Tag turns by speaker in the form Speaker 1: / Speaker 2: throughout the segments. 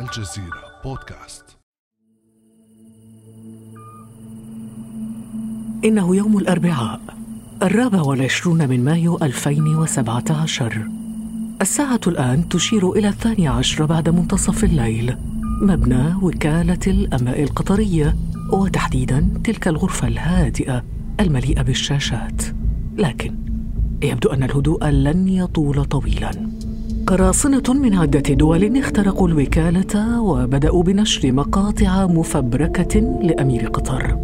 Speaker 1: الجزيرة بودكاست.
Speaker 2: إنه يوم الأربعاء الرابع والعشرون من مايو 2017 الساعة الآن تشير إلى الثاني عشر بعد منتصف الليل. مبنى وكالة الأماء القطرية وتحديدا تلك الغرفة الهادئة المليئة بالشاشات. لكن يبدو أن الهدوء لن يطول طويلا. قراصنة من عدة دول اخترقوا الوكالة وبدأوا بنشر مقاطع مفبركة لأمير قطر.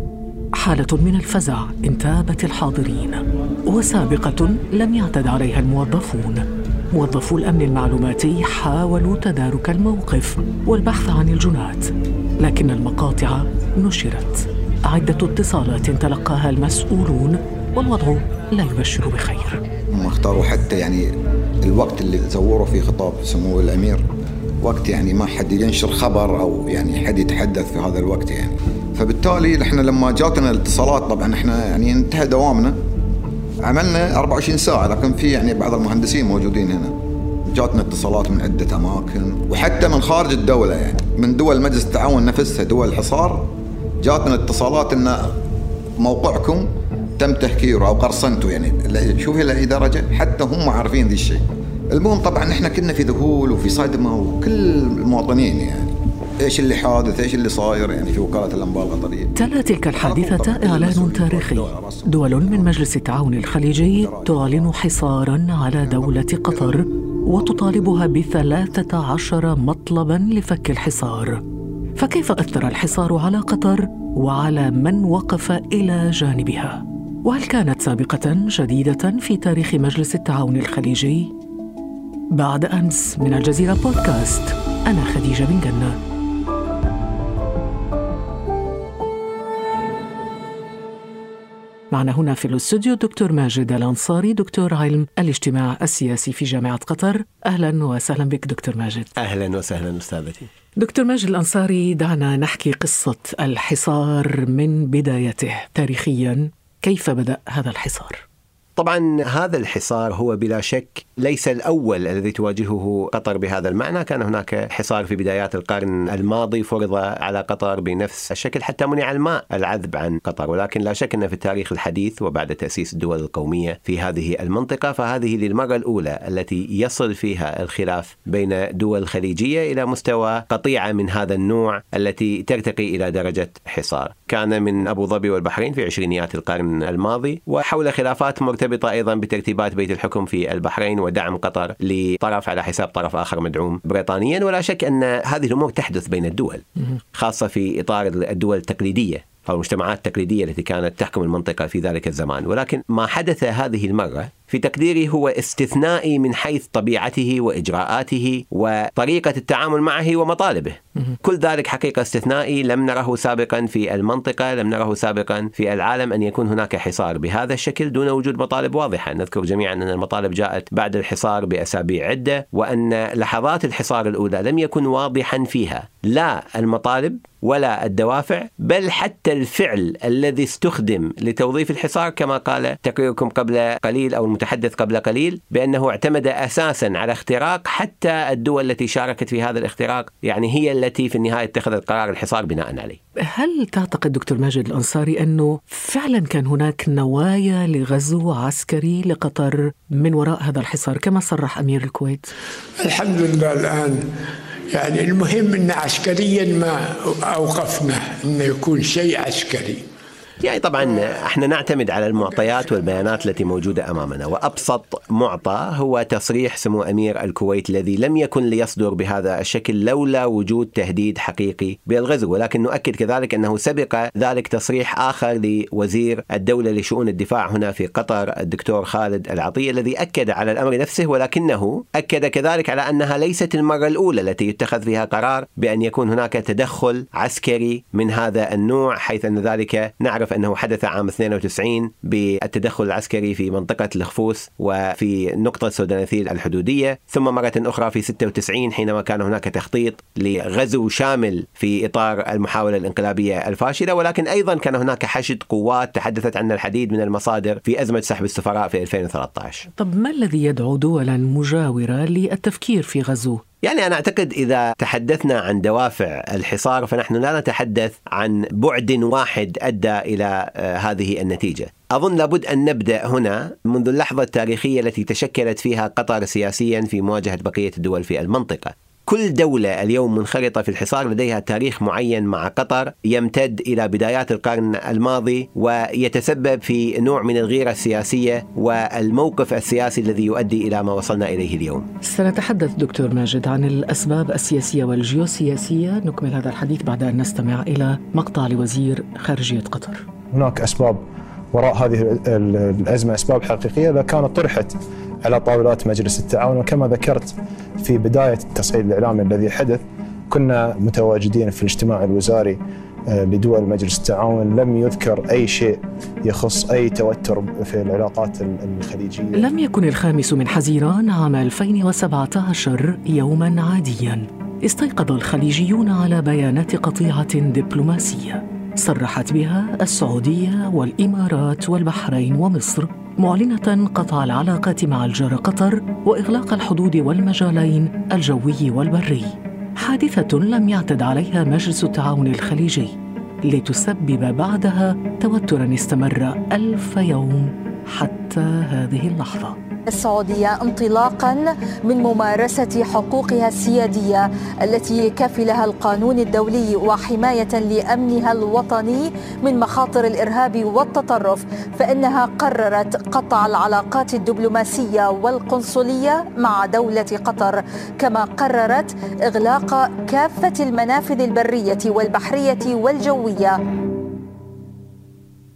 Speaker 2: حالة من الفزع انتابت الحاضرين وسابقة لم يعتد عليها الموظفون. موظفو الأمن المعلوماتي حاولوا تدارك الموقف والبحث عن الجنات لكن المقاطع نشرت. عدة اتصالات تلقاها المسؤولون والوضع لا يبشر بخير.
Speaker 3: هم اختاروا حتى يعني الوقت اللي زوروا فيه خطاب سمو الأمير وقت يعني ما حد ينشر خبر أو يعني حد يتحدث في هذا الوقت يعني. فبالتالي إحنا لما جاتنا الاتصالات طبعا إحنا يعني انتهى دوامنا. عملنا 24 ساعة لكن في يعني بعض المهندسين موجودين هنا. جاتنا اتصالات من عدة أماكن وحتى من خارج الدولة يعني. من دول مجلس التعاون نفسها دول الحصار جاتنا اتصالات إن موقعكم تم تهكيره أو قرصنته يعني شوف إلى اي درجه حتى هم عارفين ذي الشيء المهم طبعا إحنا كنا في ذهول وفي صدمه وكل المواطنين يعني إيش اللي حادث إيش اللي صاير يعني في وكاله الانباء القطريه
Speaker 2: تلا تلك الحادثة إعلان تاريخي دول من مجلس التعاون الخليجي تعلن حصارا على دولة قطر وتطالبها بثلاثة عشر مطلبا لفك الحصار فكيف أثر الحصار على قطر وعلى من وقف إلى جانبها؟ وهل كانت سابقة جديدة في تاريخ مجلس التعاون الخليجي؟ بعد أمس من الجزيرة بودكاست أنا خديجة بن جنة. معنا هنا في الاستوديو دكتور ماجد الأنصاري دكتور علم الاجتماع السياسي في جامعة قطر. أهلا وسهلا بك دكتور ماجد.
Speaker 4: أهلا وسهلا أستاذتي.
Speaker 2: دكتور ماجد الأنصاري دعنا نحكي قصة الحصار من بدايته تاريخيا. كيف بدأ هذا الحصار؟
Speaker 4: طبعا هذا الحصار هو بلا شك ليس الأول الذي تواجهه قطر بهذا المعنى، كان هناك حصار في بدايات القرن الماضي فرض على قطر بنفس الشكل حتى منع الماء العذب عن قطر، ولكن لا شك أن في التاريخ الحديث وبعد تأسيس الدول القومية في هذه المنطقة فهذه للمرة الأولى التي يصل فيها الخلاف بين دول خليجية إلى مستوى قطيعة من هذا النوع التي ترتقي إلى درجة حصار. كان من أبو ظبي والبحرين في عشرينيات القرن الماضي وحول خلافات مرتبطه أيضا بترتيبات بيت الحكم في البحرين ودعم قطر لطرف على حساب طرف آخر مدعوم بريطانيا. ولا شك أن هذه الأمور تحدث بين الدول خاصة في إطار الدول التقليدية أو المجتمعات التقليدية التي كانت تحكم المنطقة في ذلك الزمان، ولكن ما حدث هذه المرة في تقديري هو استثنائي من حيث طبيعته وإجراءاته وطريقة التعامل معه ومطالبه. كل ذلك حقيقة استثنائي. لم نره سابقا في المنطقة، لم نره سابقا في العالم أن يكون هناك حصار بهذا الشكل دون وجود مطالب واضحة، نذكر جميعا أن المطالب جاءت بعد الحصار بأسابيع عدة وأن لحظات الحصار الأولى لم يكن واضحا فيها. لا المطالب ولا الدوافع بل حتى الفعل الذي استخدم لتوظيف الحصار كما قال تقريركم قبل قليل أو المتحدث قبل قليل بأنه اعتمد أساسا على اختراق حتى الدول التي شاركت في هذا الاختراق يعني هي التي في النهاية اتخذت قرار الحصار بناء عليه.
Speaker 2: هل تعتقد دكتور ماجد الأنصاري أنه فعلا كان هناك نوايا لغزو عسكري لقطر من وراء هذا الحصار كما صرح أمير الكويت؟
Speaker 5: الحمد لله الآن يعني المهم أن عسكريا ما أوقفنا أنه يكون شيء عسكري
Speaker 4: يعني طبعا إحنا نعتمد على المعطيات والبيانات التي موجودة أمامنا. وأبسط معطى هو تصريح سمو أمير الكويت الذي لم يكن ليصدر بهذا الشكل لولا وجود تهديد حقيقي بالغزو. ولكن نؤكد كذلك أنه سبق ذلك تصريح آخر لوزير الدولة لشؤون الدفاع هنا في قطر الدكتور خالد العطية الذي أكد على الأمر نفسه ولكنه أكد كذلك على أنها ليست المرة الأولى التي يتخذ فيها قرار بأن يكون هناك تدخل عسكري من هذا النوع حيث أن ذلك نعرف أنه حدث عام 92 بالتدخل العسكري في منطقة الخفوس وفي النقطه السودانيثيل الحدودية ثم مرة أخرى في 96 حينما كان هناك تخطيط لغزو شامل في إطار المحاولة الانقلابية الفاشلة. ولكن أيضا كان هناك حشد قوات تحدثت عنها العديد من المصادر في أزمة سحب السفراء في 2013
Speaker 2: طب ما الذي يدعو دولا مجاورة للتفكير في غزو؟
Speaker 4: يعني أنا أعتقد إذا تحدثنا عن دوافع الحصار فنحن لا نتحدث عن بعد واحد أدى إلى آه، هذه النتيجة. أظن لابد أن نبدأ هنا منذ اللحظة التاريخية التي تشكلت فيها قطر سياسيا في مواجهة بقية الدول في المنطقة. كل دولة اليوم منخرطة في الحصار لديها تاريخ معين مع قطر يمتد إلى بدايات القرن الماضي ويتسبب في نوع من الغيرة السياسية والموقف السياسي الذي يؤدي إلى ما وصلنا إليه اليوم.
Speaker 2: سنتحدث دكتور ماجد عن الأسباب السياسية والجيوسياسية. نكمل هذا الحديث بعد أن نستمع إلى مقطع لوزير خارجية قطر.
Speaker 6: هناك أسباب وراء هذه الأزمة أسباب حقيقية. لكانت طرحت على طاولات مجلس التعاون. وكما ذكرت في بداية التصعيد الإعلامي الذي حدث كنا متواجدين في الاجتماع الوزاري آه، لدول مجلس التعاون. لم يذكر أي شيء يخص أي توتر في العلاقات الخليجية.
Speaker 2: لم يكن الخامس من حزيران عام 2017 يوما عاديا. استيقظ الخليجيون على بيانات قطيعة دبلوماسية. صرحت بها السعودية والإمارات والبحرين ومصر معلنة قطع العلاقات مع الجار قطر وإغلاق الحدود والمجالين الجوي والبري. حادثة لم يعتد عليها مجلس التعاون الخليجي لتسبب بعدها توترا استمر ألف يوم حتى هذه اللحظة.
Speaker 7: السعودية انطلاقا من ممارسة حقوقها السيادية التي كفلها القانون الدولي وحماية لأمنها الوطني من مخاطر الإرهاب والتطرف فإنها قررت قطع العلاقات الدبلوماسية والقنصلية مع دولة قطر كما قررت إغلاق كافة المنافذ البرية والبحرية والجوية.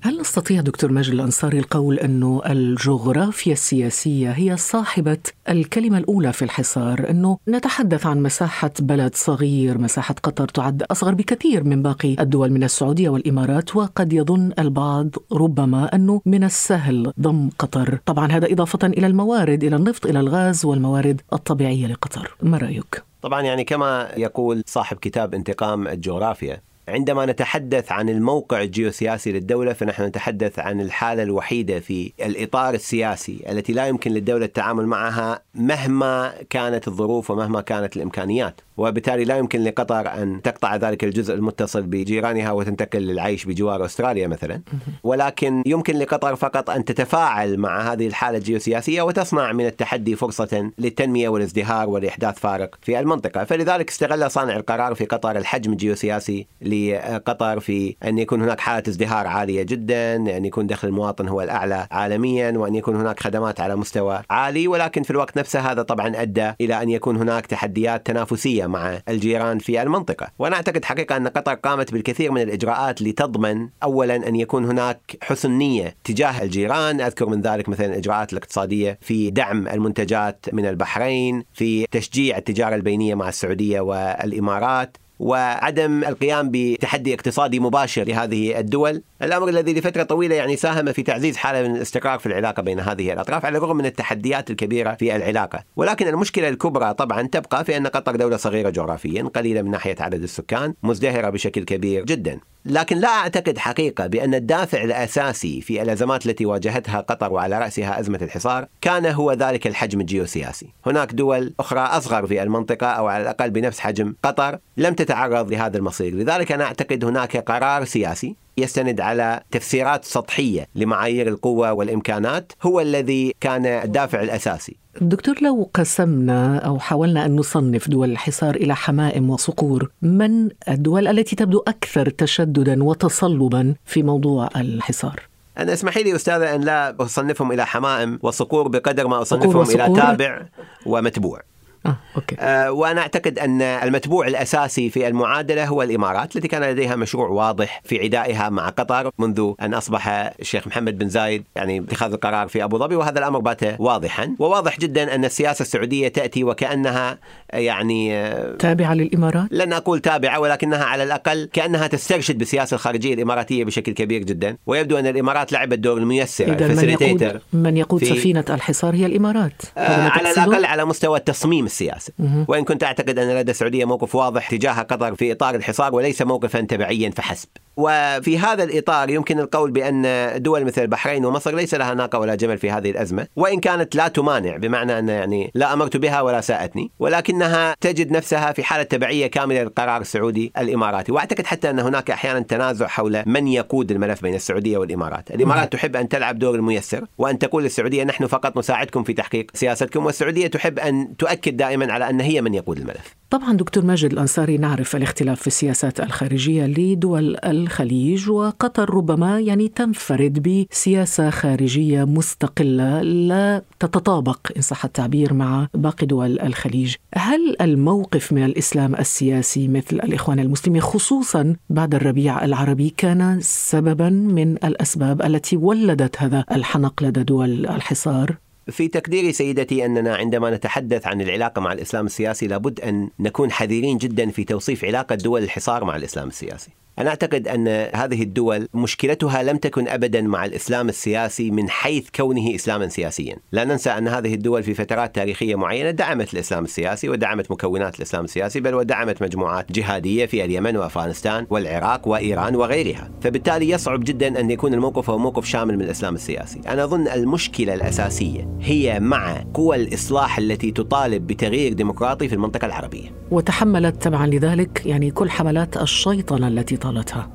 Speaker 2: هل نستطيع دكتور ماجد الأنصاري القول أنه الجغرافيا السياسية هي صاحبة الكلمة الأولى في الحصار؟ أنه نتحدث عن مساحة بلد صغير مساحة قطر تعد أصغر بكثير من باقي الدول من السعودية والإمارات وقد يظن البعض ربما أنه من السهل ضم قطر. طبعا هذا إضافة إلى الموارد إلى النفط إلى الغاز والموارد الطبيعية لقطر. ما رأيك؟
Speaker 4: طبعا يعني كما يقول صاحب كتاب انتقام الجغرافيا عندما نتحدث عن الموقع الجيوسياسي للدولة فنحن نتحدث عن الحالة الوحيدة في الإطار السياسي التي لا يمكن للدولة التعامل معها مهما كانت الظروف ومهما كانت الإمكانيات. وبالتالي لا يمكن لقطر أن تقطع ذلك الجزء المتصل بجيرانها وتنتقل للعيش بجوار أستراليا مثلا. ولكن يمكن لقطر فقط أن تتفاعل مع هذه الحالة الجيوسياسية وتصنع من التحدي فرصة للتنمية والازدهار ولإحداث فارق في المنطقة. فلذلك استغل صانع القرار في قطر الحجم الجيوسياسي لقطر في أن يكون هناك حالة ازدهار عالية جدا أن يكون دخل المواطن هو الأعلى عالميا وأن يكون هناك خدمات على مستوى عالي. ولكن في الوقت نفسه هذا طبعا أدى إلى أن يكون هناك تحديات تنافسية مع الجيران في المنطقة. وأنا أعتقد حقيقة أن قطر قامت بالكثير من الإجراءات لتضمن أولا أن يكون هناك حسن نية تجاه الجيران. أذكر من ذلك مثلا الإجراءات الاقتصادية في دعم المنتجات من البحرين في تشجيع التجارة البينية مع السعودية والإمارات وعدم القيام بتحدي اقتصادي مباشر لهذه الدول. الأمر الذي لفترة طويلة يعني ساهم في تعزيز حالة من الاستقرار في العلاقة بين هذه الأطراف على الرغم من التحديات الكبيرة في العلاقة. ولكن المشكلة الكبرى طبعا تبقى في أن قطر دولة صغيرة جغرافيا قليلة من ناحية عدد السكان مزدهرة بشكل كبير جدا. لكن لا أعتقد حقيقة بأن الدافع الأساسي في الأزمات التي واجهتها قطر وعلى رأسها أزمة الحصار كان هو ذلك الحجم الجيوسياسي. هناك دول أخرى أصغر في المنطقة أو على الأقل بنفس حجم قطر لم تتعرض لهذا المصير، لذلك أنا أعتقد هناك قرار سياسي يستند على تفسيرات سطحية لمعايير القوة والإمكانات هو الذي كان الدافع الأساسي.
Speaker 2: دكتور لو قسمنا أو حاولنا أن نصنف دول الحصار إلى حمائم وصقور، من الدول التي تبدو أكثر تشددا وتصلبا في موضوع الحصار؟
Speaker 4: أنا اسمحي لي أستاذة أن لا أصنفهم إلى حمائم وصقور بقدر ما أصنفهم إلى تابع ومتبوع
Speaker 2: آه، okay.
Speaker 4: آه، وأنا أعتقد أن المتبوع الأساسي في المعادلة هو الإمارات التي كان لديها مشروع واضح في عدائها مع قطر منذ أن أصبح الشيخ محمد بن زايد يعني اتخاذ القرار في أبو ظبي وهذا الأمر بات واضحا وواضح جدا أن السياسة السعودية تأتي وكأنها يعني
Speaker 2: آه، تابعة للإمارات؟
Speaker 4: لن أقول تابعة ولكنها على الأقل كأنها تسترشد بالسياسة الخارجية الإماراتية بشكل كبير جدا ويبدو أن الإمارات لعبت دور الميسر
Speaker 2: من يقود, من يقود سفينة الحصار هي الإمارات
Speaker 4: على الأقل على مستوى التصميم السياسي وإن كنت أعتقد أن لدى السعودية موقف واضح تجاه قطر في إطار الحصار وليس موقفا تبعيا فحسب. وفي هذا الإطار يمكن القول بأن دول مثل البحرين ومصر ليس لها ناقة ولا جمل في هذه الأزمة. وإن كانت لا تمانع بمعنى أن يعني لا أمرت بها ولا ساءتني ولكنها تجد نفسها في حالة تبعية كاملة للقرار السعودي الإماراتي. وأعتقد حتى أن هناك أحيانا تنازع حول من يقود الملف بين السعودية والإمارات. الإمارات تحب أن تلعب دور الميسر وأن تقول للسعودية نحن فقط نساعدكم في تحقيق سياستكم والسعودية تحب أن تؤكد دائما على أن هي من يقود الملف.
Speaker 2: طبعا دكتور ماجد الأنصاري نعرف الاختلاف في السياسات الخارجية لدول الخليج وقطر ربما يعني تنفرد بسياسة خارجية مستقلة لا تتطابق إن صح التعبير مع باقي دول الخليج. هل الموقف من الإسلام السياسي مثل الإخوان المسلمين خصوصا بعد الربيع العربي كان سببا من الأسباب التي ولدت هذا الحنق لدى دول الحصار؟
Speaker 4: في تقديري سيدتي أننا عندما نتحدث عن العلاقة مع الإسلام السياسي لابد أن نكون حذرين جدا في توصيف علاقة دول الحصار مع الإسلام السياسي. أنا أعتقد أن هذه الدول مشكلتها لم تكن أبدا مع الإسلام السياسي من حيث كونه إسلاما سياسيا. لا ننسى أن هذه الدول في فترات تاريخية معينة دعمت الإسلام السياسي ودعمت مكونات الإسلام السياسي بل ودعمت مجموعات جهادية في اليمن وأفغانستان والعراق وإيران وغيرها. فبالتالي يصعب جدا أن يكون الموقف هو موقف شامل من الإسلام السياسي. أنا أظن المشكلة الأساسية هي مع قوى الإصلاح التي تطالب بتغيير ديمقراطي في المنطقة العربية.
Speaker 2: وتحملت تبعا لذلك يعني كل حملات الشيطنة التي طالتها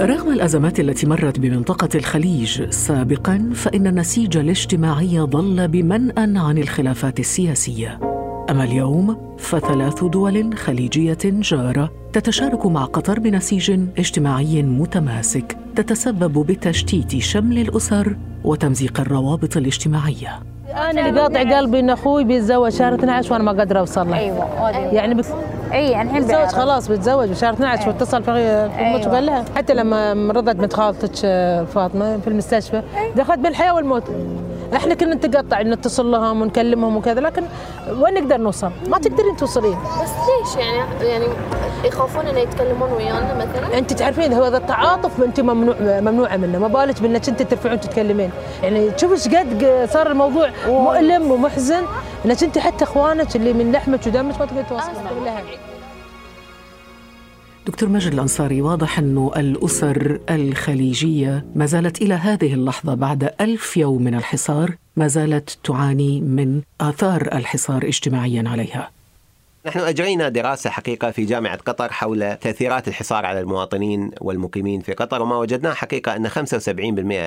Speaker 2: رغم الأزمات التي مرت بمنطقة الخليج سابقا فإن النسيج الاجتماعي ظل بمنأى عن الخلافات السياسية. أما اليوم فثلاث دول خليجية جارة تتشارك مع قطر بنسيج اجتماعي متماسك تتسبب بتشتيت شمل الأسر وتمزيق الروابط الاجتماعية.
Speaker 8: أنا اللي قاطع قلبي إن أخوي بيتزوج شهر 12 وأنا ما قادرة أوصل له.
Speaker 9: أيوه.
Speaker 8: يعني بس
Speaker 9: إي الحين
Speaker 8: بيتزوج خلاص بيتزوج بشهر 12 واتصل في الموت وقال لها حتى لما مرضت بنت خالتك آه، فاطمة في المستشفى دخلت بالحياة والموت. إحنا كنا نتقطع نتصل لهم ونكلمهم وكذا لكن وين نقدر نوصل؟ ما تقدرين توصلين.
Speaker 10: بس ليش يعني؟ يعني يخافون إنه يتكلمون ويانا مثلا؟
Speaker 8: أنت تعرفين هو هذا التعاطف انت ممنوع ممنوعة منه ما بالك بإنك أنت ترفعون تتكلمين يعني شوف إيش قد صار الموضوع مؤلم ومحزن إنك أنت حتى إخوانك اللي من لحمك ودمك ما تقدر توصلين لها
Speaker 2: دكتور مجد الأنصاري واضح أنه الأسر الخليجية ما زالت إلى هذه اللحظة بعد ألف يوم من الحصار ما زالت تعاني من آثار الحصار اجتماعيا عليها.
Speaker 4: نحن أجرينا دراسة حقيقة في جامعة قطر حول تأثيرات الحصار على المواطنين والمقيمين في قطر وما وجدناه حقيقة أن 75%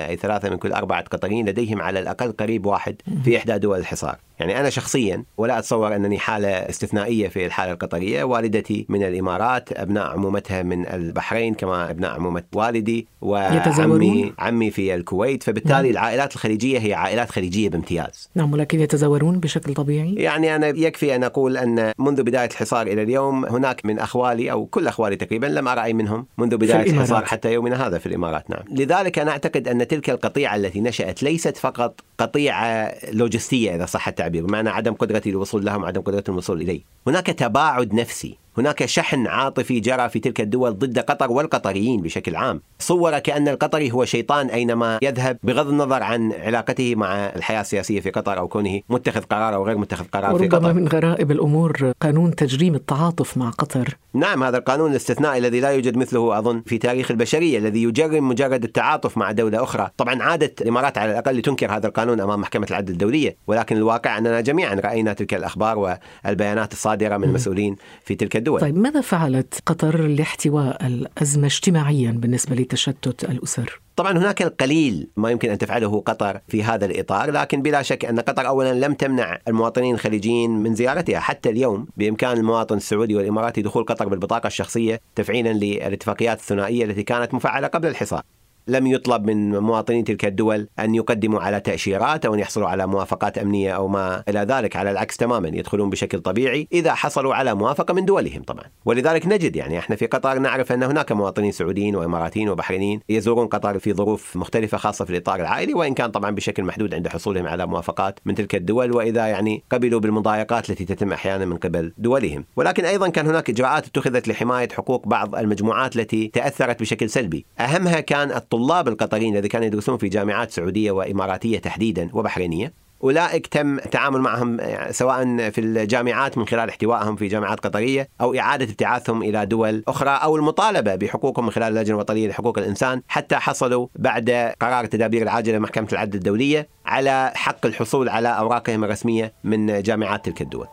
Speaker 4: أي ثلاثة من كل أربعة قطريين لديهم على الأقل قريب واحد في إحدى دول الحصار. يعني أنا شخصيا ولا أتصور أنني حالة استثنائية في الحالة القطرية. والدتي من الإمارات أبناء عمومتها من البحرين كما أبناء عمومة والدي وعمي عمي في الكويت. فبالتالي نعم. العائلات الخليجية هي عائلات خليجية بامتياز.
Speaker 2: نعم ولكن يتزاورون بشكل طبيعي؟
Speaker 4: يعني أنا يكفي أن أقول أن منذ بداية الحصار إلى اليوم هناك من أخوالي أو كل أخوالي تقريبا لم أرى أي منهم منذ بداية الحصار حتى يومنا هذا في الإمارات. نعم. لذلك أنا أعتقد أن تلك القطيعة التي نشأت ليست فقط قطيعة لوجستية إذا صح التعبير بمعنى عدم قدرتي للوصول لهم عدم قدرتي للوصول إلي هناك تباعد نفسي. هناك شحن عاطفي جرى في تلك الدول ضد قطر والقطريين بشكل عام. صور كأن القطري هو شيطان أينما يذهب بغض النظر عن علاقته مع الحياة السياسية في قطر أو كونه متخذ قرار أو غير متخذ قرار في قطر.
Speaker 2: وربما من غرائب الأمور قانون تجريم التعاطف مع قطر.
Speaker 4: نعم هذا القانون الاستثنائي الذي لا يوجد مثله أظن في تاريخ البشرية الذي يجرم مجرد التعاطف مع دولة أخرى. طبعا عادت الإمارات على الأقل لتنكر هذا القانون أمام محكمة العدل الدولية ولكن الواقع أننا جميعا رأينا تلك الأخبار والبيانات الصادرة من المسؤولين في تلك الدول
Speaker 2: طيب ماذا فعلت قطر لاحتواء الأزمة اجتماعيا بالنسبة لتشتت الأسر؟
Speaker 4: طبعا هناك القليل ما يمكن أن تفعله قطر في هذا الإطار، لكن بلا شك أن قطر اولا لم تمنع المواطنين الخليجيين من زيارتها حتى اليوم بإمكان المواطن السعودي والإماراتي دخول قطر بالبطاقة الشخصية تفعيلا للاتفاقيات الثنائية التي كانت مفعلة قبل الحصار. لم يطلب من مواطنين تلك الدول أن يقدموا على تأشيرات أو أن يحصلوا على موافقات أمنية أو ما إلى ذلك على العكس تماما يدخلون بشكل طبيعي إذا حصلوا على موافقة من دولهم طبعا. ولذلك نجد يعني إحنا في قطر نعرف أن هناك مواطنين سعوديين وإماراتيين وبحرينيين يزورون قطر في ظروف مختلفة خاصة في الإطار العائلي وإن كان طبعا بشكل محدود عند حصولهم على موافقات من تلك الدول وإذا يعني قبلوا بالمضايقات التي تتم أحيانا من قبل دولهم. ولكن أيضا كان هناك إجراءات اتخذت لحماية حقوق بعض المجموعات التي تأثرت بشكل سلبي. أهمها كان الطلاب القطريين الذين كانوا يدرسون في جامعات سعودية وإماراتية تحديدا وبحرينية أولئك تم التعامل معهم سواء في الجامعات من خلال احتوائهم في جامعات قطرية أو إعادة ابتعاثهم إلى دول أخرى أو المطالبة بحقوقهم من خلال اللجنة الوطنية لحقوق الإنسان حتى حصلوا بعد قرار التدابير العاجلة محكمة العدل الدولية على حق الحصول على أوراقهم الرسمية من جامعات تلك الدول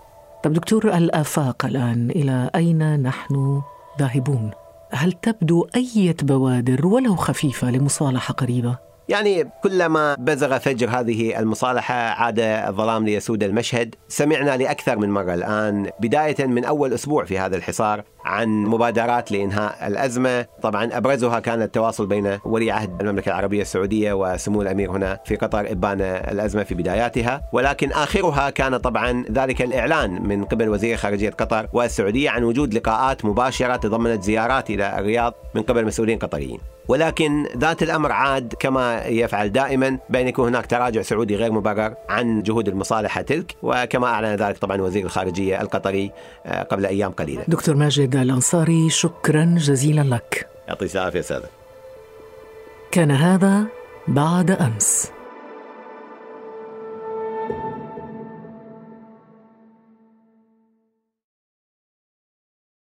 Speaker 2: طب دكتور الآفاق الآن إلى أين نحن ذاهبون؟ هل تبدو أي بوادر ولو خفيفة لمصالحة قريبة؟
Speaker 4: يعني كلما بزغ فجر هذه المصالحة عاد الظلام ليسود المشهد. سمعنا لأكثر من مرة الآن بداية من أول أسبوع في هذا الحصار عن مبادرات لإنهاء الأزمة. طبعا أبرزها كان التواصل بين ولي عهد المملكة العربية السعودية وسمو الأمير هنا في قطر إبان الأزمة في بداياتها. ولكن آخرها كان طبعا ذلك الإعلان من قبل وزير خارجية قطر والسعودية عن وجود لقاءات مباشرة تضمنت زيارات إلى الرياض من قبل مسؤولين قطريين. ولكن ذات الأمر عاد كما يفعل دائما بان يكون هناك تراجع سعودي غير مبرر عن جهود المصالحة تلك وكما أعلن ذلك طبعا وزير الخارجية القطري آه، قبل أيام قليلة.
Speaker 2: دكتور ماجد الأنصاري شكرا جزيلا لك.
Speaker 4: يعطيك العافيه ساده.
Speaker 2: كان هذا بعد أمس.